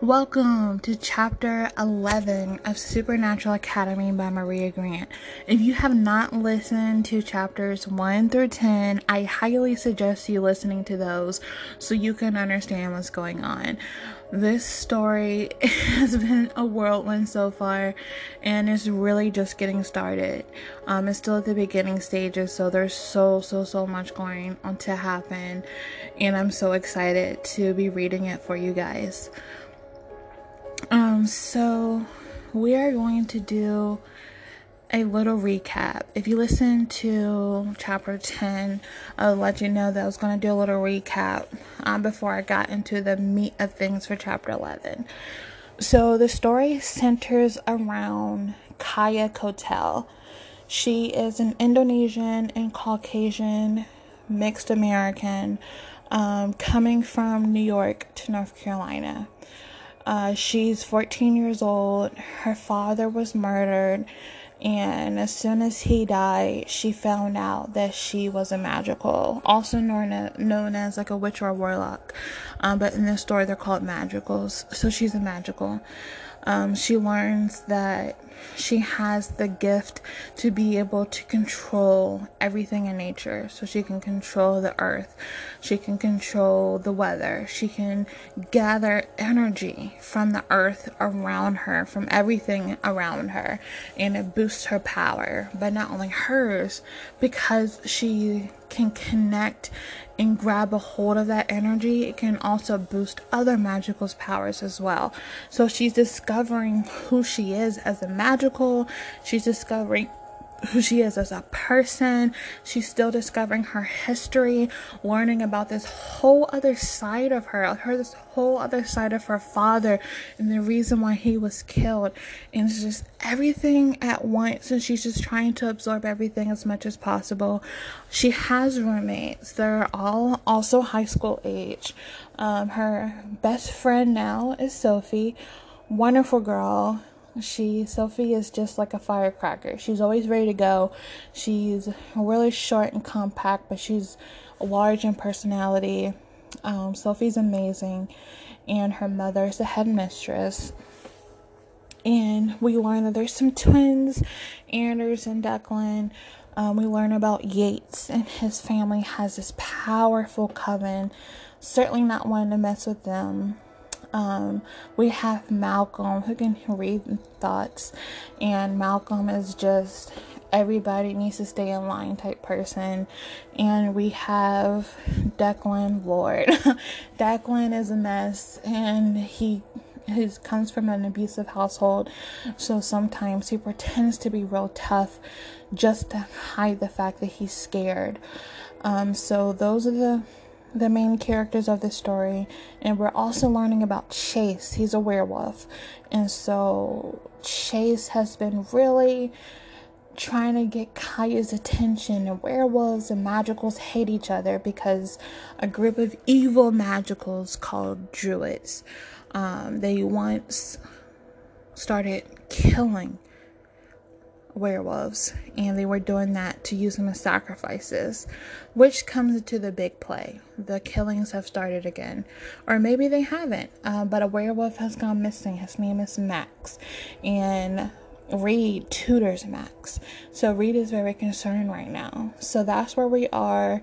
Welcome to chapter 11 of Supernatural Academy by Maria Grant. If you have not listened to chapters 1 through 10, I highly suggest you listening to those so you can understand what's going on. This story has been a whirlwind so far and it's really just getting started. Um, it's still at the beginning stages, so there's so, so, so much going on to happen, and I'm so excited to be reading it for you guys. Um, so we are going to do a little recap. If you listen to chapter 10, I'll let you know that I was going to do a little recap um, before I got into the meat of things for chapter 11. So the story centers around Kaya Kotel. She is an Indonesian and Caucasian mixed American um, coming from New York to North Carolina. Uh, she's 14 years old. Her father was murdered, and as soon as he died, she found out that she was a magical, also known as, known as like a witch or a warlock. Um, but in this story, they're called magicals. So she's a magical. Um, she learns that she has the gift to be able to control everything in nature. So she can control the earth, she can control the weather, she can gather energy from the earth around her, from everything around her, and it boosts her power. But not only hers, because she can connect and grab a hold of that energy, it can also boost other magical's powers as well. So she's discovering who she is as a magical, she's discovering who she is as a person. She's still discovering her history, learning about this whole other side of her, her this whole other side of her father and the reason why he was killed. And it's just everything at once and she's just trying to absorb everything as much as possible. She has roommates. They're all also high school age. Um, her best friend now is Sophie. Wonderful girl she Sophie is just like a firecracker. She's always ready to go. She's really short and compact, but she's large in personality. Um, Sophie's amazing, and her mother is the headmistress. And we learn that there's some twins, Anders and Declan. Um, we learn about Yates and his family has this powerful coven. Certainly not one to mess with them. Um, we have Malcolm who can read thoughts, and Malcolm is just everybody needs to stay in line type person. And we have Declan Lord. Declan is a mess, and he he comes from an abusive household, so sometimes he pretends to be real tough just to hide the fact that he's scared. Um, so those are the the main characters of the story, and we're also learning about Chase. He's a werewolf, and so Chase has been really trying to get Kaya's attention. And werewolves and magicals hate each other because a group of evil magicals called druids. Um, they once started killing werewolves, and they were doing that to use them as sacrifices, which comes into the big play. The killings have started again, or maybe they haven't, uh, but a werewolf has gone missing. His name is Max, and Reed tutors Max. So Reed is very concerned right now. So that's where we are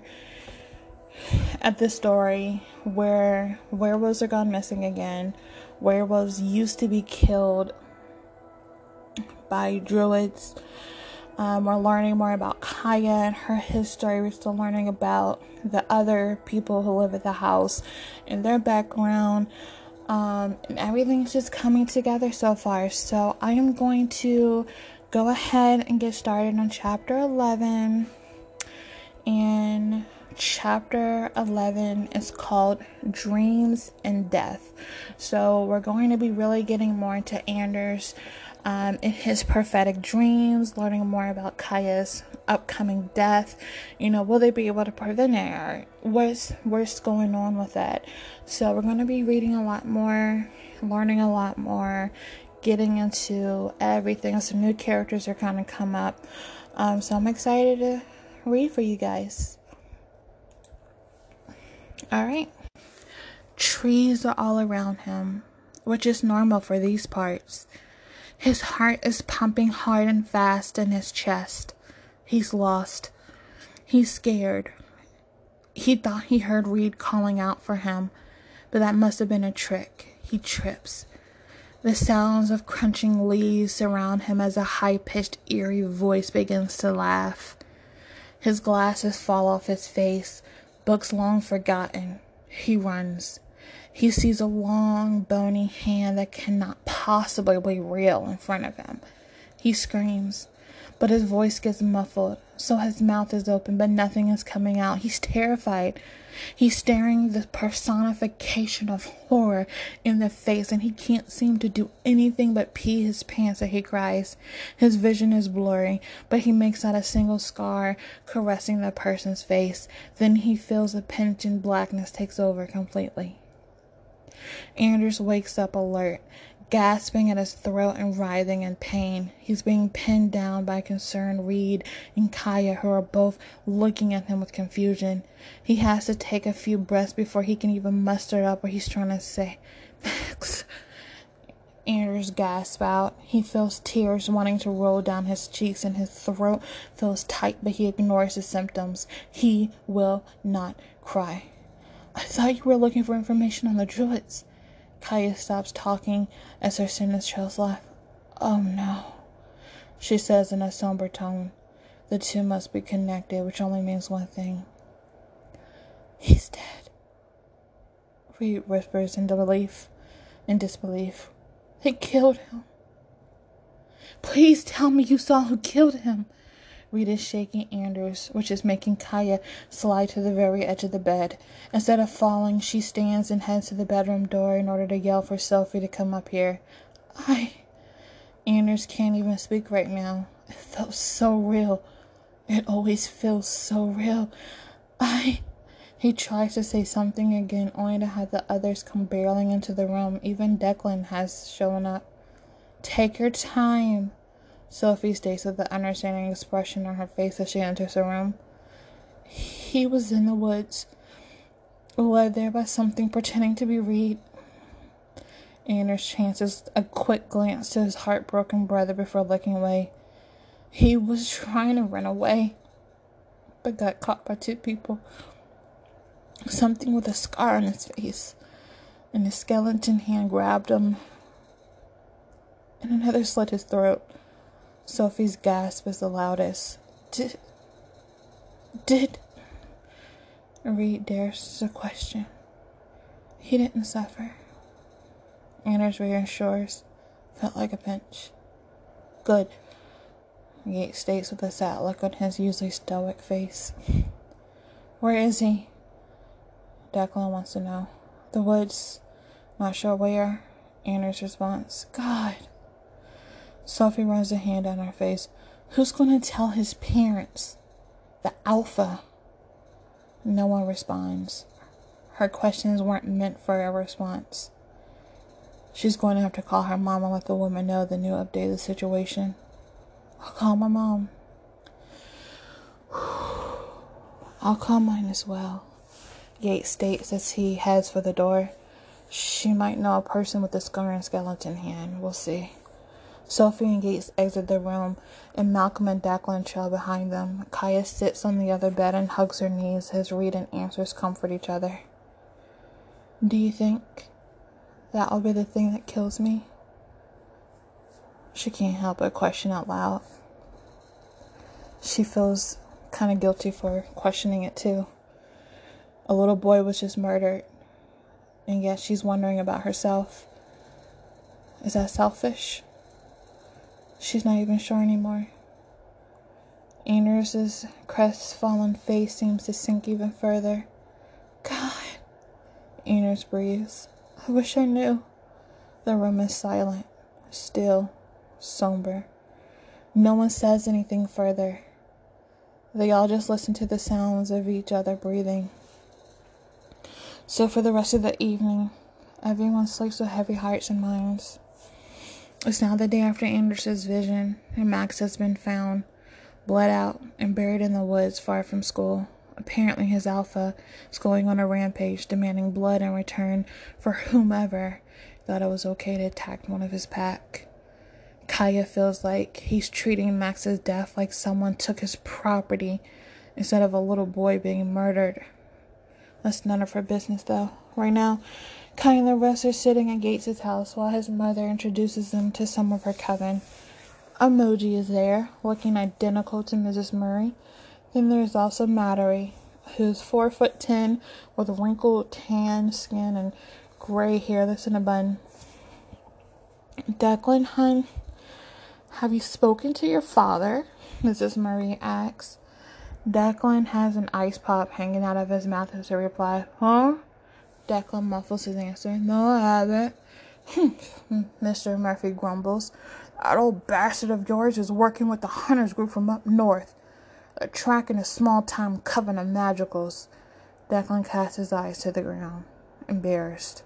at the story where werewolves are gone missing again. Werewolves used to be killed by druids. Um, we're learning more about Kaya and her history. We're still learning about the other people who live at the house and their background. Um, and everything's just coming together so far. So I am going to go ahead and get started on chapter 11. And chapter 11 is called Dreams and Death. So we're going to be really getting more into Anders um, in his prophetic dreams, learning more about Kaya's upcoming death. You know, will they be able to prevent it? what's what's going on with that? So we're to be reading a lot more, learning a lot more, getting into everything. Some new characters are kind of come up. Um, so I'm excited to read for you guys. All right. Trees are all around him which is normal for these parts. His heart is pumping hard and fast in his chest. He's lost. He's scared. He thought he heard Reed calling out for him, but that must have been a trick. He trips. The sounds of crunching leaves surround him as a high pitched, eerie voice begins to laugh. His glasses fall off his face, books long forgotten. He runs. He sees a long, bony hand that cannot possibly be real in front of him. He screams, but his voice gets muffled, so his mouth is open, but nothing is coming out. He's terrified. He's staring the personification of horror in the face, and he can't seem to do anything but pee his pants as he cries. His vision is blurry, but he makes out a single scar caressing the person's face. Then he feels a pinch and blackness takes over completely. Anders wakes up alert, gasping at his throat and writhing in pain. He's being pinned down by concerned Reed and Kaya, who are both looking at him with confusion. He has to take a few breaths before he can even muster up what he's trying to say. Max. Anders gasps out. He feels tears wanting to roll down his cheeks and his throat feels tight, but he ignores the symptoms. He will not cry. I thought you were looking for information on the druids. Kaya stops talking as her sentence trails off. Oh no, she says in a somber tone. The two must be connected, which only means one thing. He's dead. Reed whispers in disbelief. In disbelief. They killed him. Please tell me you saw who killed him. Reed is shaking Anders, which is making Kaya slide to the very edge of the bed. Instead of falling, she stands and heads to the bedroom door in order to yell for Sophie to come up here. I. Anders can't even speak right now. It felt so real. It always feels so real. I. He tries to say something again, only to have the others come barreling into the room. Even Declan has shown up. Take your time, Sophie states with the understanding expression on her face as she enters the room. He was in the woods, led there by something pretending to be Reed. Anders chances a quick glance to his heartbroken brother before looking away. He was trying to run away, but got caught by two people. Something with a scar on his face, and a skeleton hand grabbed him, and another slit his throat. Sophie's gasp is the loudest. Did. Did. Reed dares to question. He didn't suffer. Anders reassures. Felt like a pinch. Good. Yates states with a sad look on his usually stoic face. Where is he? Declan wants to know. The woods. Not sure where. Anders' response. God. Sophie runs a hand down her face. Who's going to tell his parents? The Alpha. No one responds. Her questions weren't meant for a response. She's going to have to call her mom and let the woman know the new update of the situation. I'll call my mom. I'll call mine as well. Yates states as he heads for the door. She might know a person with a scar and skeleton hand. We'll see. Sophie and Yates exit the room, and Malcolm and Declan trail behind them. Kaya sits on the other bed and hugs her knees as Reed and Anders comfort each other. Do you think that'll be the thing that kills me? She can't help but question out loud. She feels kind of guilty for questioning it too. A little boy was just murdered, and yet she's wondering about herself. Is that selfish? She's not even sure anymore. Anders' crestfallen face seems to sink even further. God, Anders breathes. I wish I knew. The room is silent, still, somber. No one says anything further. They all just listen to the sounds of each other breathing. So, for the rest of the evening, everyone sleeps with heavy hearts and minds. It's now the day after Anders' vision, and Max has been found, bled out, and buried in the woods far from school. Apparently, his alpha is going on a rampage, demanding blood in return for whomever Thought it was okay to attack one of his pack. Kaya feels like he's treating Max's death like someone took his property instead of a little boy being murdered. That's none of her business, though. Right now, Kaya and the rest are sitting at Yates' house while his mother introduces them to some of her coven. Emoji is there, looking identical to Mrs. Murray. Then there's also Mattery, who's four foot ten, with wrinkled tan skin and gray hair that's in a bun. Declan, hun, have you spoken to your father? Mrs. Murray asks. Declan has an ice pop hanging out of his mouth as a reply. Huh? Declan muffles his answer. No, I haven't. Hmm. Mr. Murphy grumbles. That old bastard of yours is working with the hunters group from up north. They're tracking a small time coven of magicals. Declan casts his eyes to the ground, embarrassed.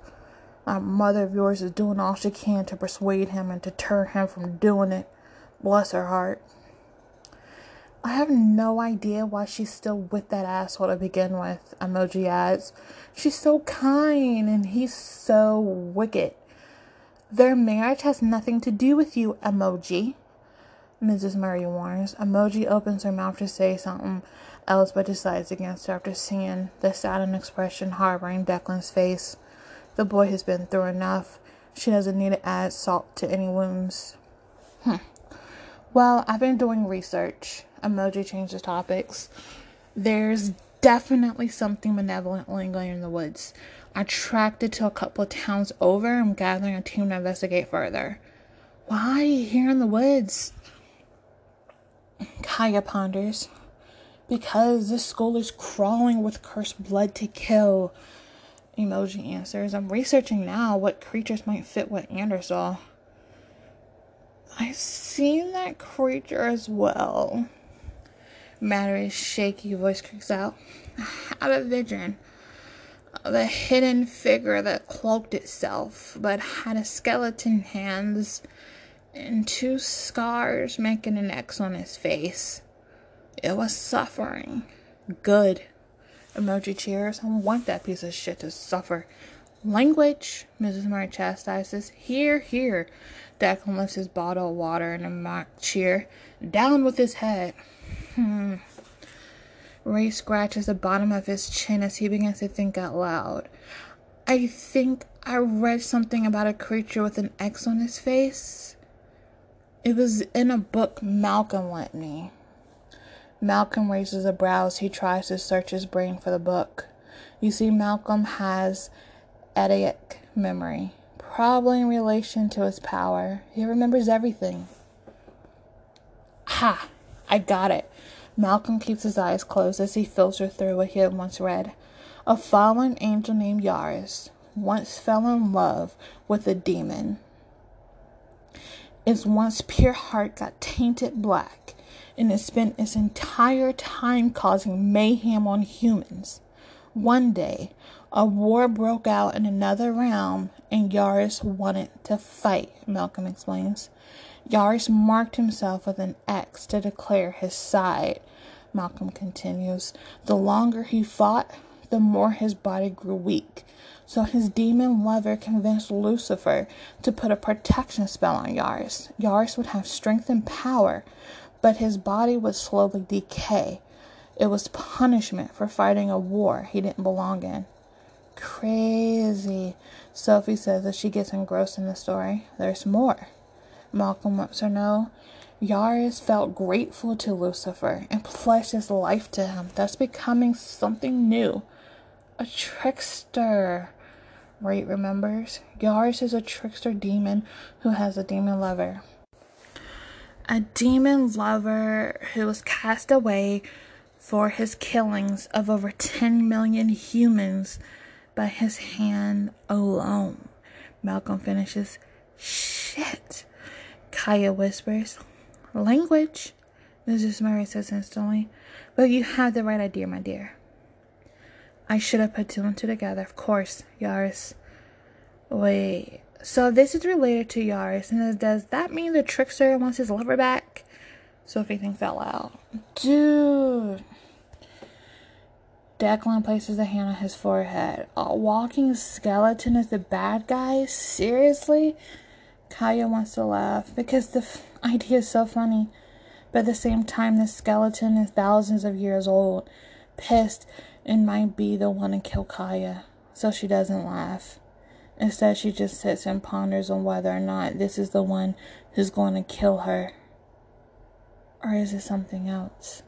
That mother of yours is doing all she can to persuade him and deter him from doing it. Bless her heart. I have no idea why she's still with that asshole to begin with, emoji adds. She's so kind and he's so wicked. Their marriage has nothing to do with you, emoji. Mrs. Murray warns. Emoji opens her mouth to say something else but decides against her after seeing the saddened expression harboring Declan's face. The boy has been through enough. She doesn't need to add salt to any wounds. Hmm. Well, I've been doing research. Emoji changes topics. There's definitely something malevolent lingering in the woods. I tracked it to a couple of towns over. I'm gathering a team to investigate further. Why here in the woods? Kaya ponders. Because this school is crawling with cursed blood to kill. Emoji answers. I'm researching now what creatures might fit what Anders saw. I've seen that creature as well. Mattery's shaky voice creaks out. I had a vision of a hidden figure that cloaked itself, but had a skeleton hands and two scars making an X on his face. It was suffering. Good. Emoji cheers. I want that piece of shit to suffer. Language, Mrs. Murray chastises. Here, here. Declan lifts his bottle of water in a mock cheer. Down with his head. Hmm. Ray scratches the bottom of his chin as he begins to think out loud. I think I read something about a creature with an X on his face. It was in a book Malcolm lent me. Malcolm raises a brow as he tries to search his brain for the book. You see, Malcolm has eidetic memory, probably in relation to his power. He remembers everything. Ha! I got it. Malcolm keeps his eyes closed as he filters through what he had once read. A fallen angel named Yaris once fell in love with a demon. Its once pure heart got tainted black and it spent its entire time causing mayhem on humans. One day, a war broke out in another realm and Yaris wanted to fight, Malcolm explains. Yaris marked himself with an X to declare his side. Malcolm continues. The longer he fought, the more his body grew weak. So his demon lover convinced Lucifer to put a protection spell on Yaris. Yaris would have strength and power, but his body would slowly decay. It was punishment for fighting a war he didn't belong in. Crazy, Sophie says as she gets engrossed in the story. There's more. Malcolm lets her know. Yaris felt grateful to Lucifer and pledged his life to him, thus becoming something new. A trickster. Right remembers? Yaris is a trickster demon who has a demon lover. A demon lover who was cast away for his killings of over 10 million humans by his hand alone. Malcolm finishes. Shit. Kaya whispers. Language, Mrs. Murray says instantly. But you have the right idea, my dear. I should have put two and two together, of course, Yaris. Wait, so this is related to Yaris, and does that mean the trickster wants his lover back? Sophie thinks out loud. Dude. Declan places a hand on his forehead. A walking skeleton is the bad guy? Seriously? Kaya wants to laugh because the f- idea is so funny. But at the same time, this skeleton is thousands of years old. Pissed, and might be the one to kill Kaya. So she doesn't laugh. Instead, she just sits and ponders on whether or not this is the one who's going to kill her. Or is it something else?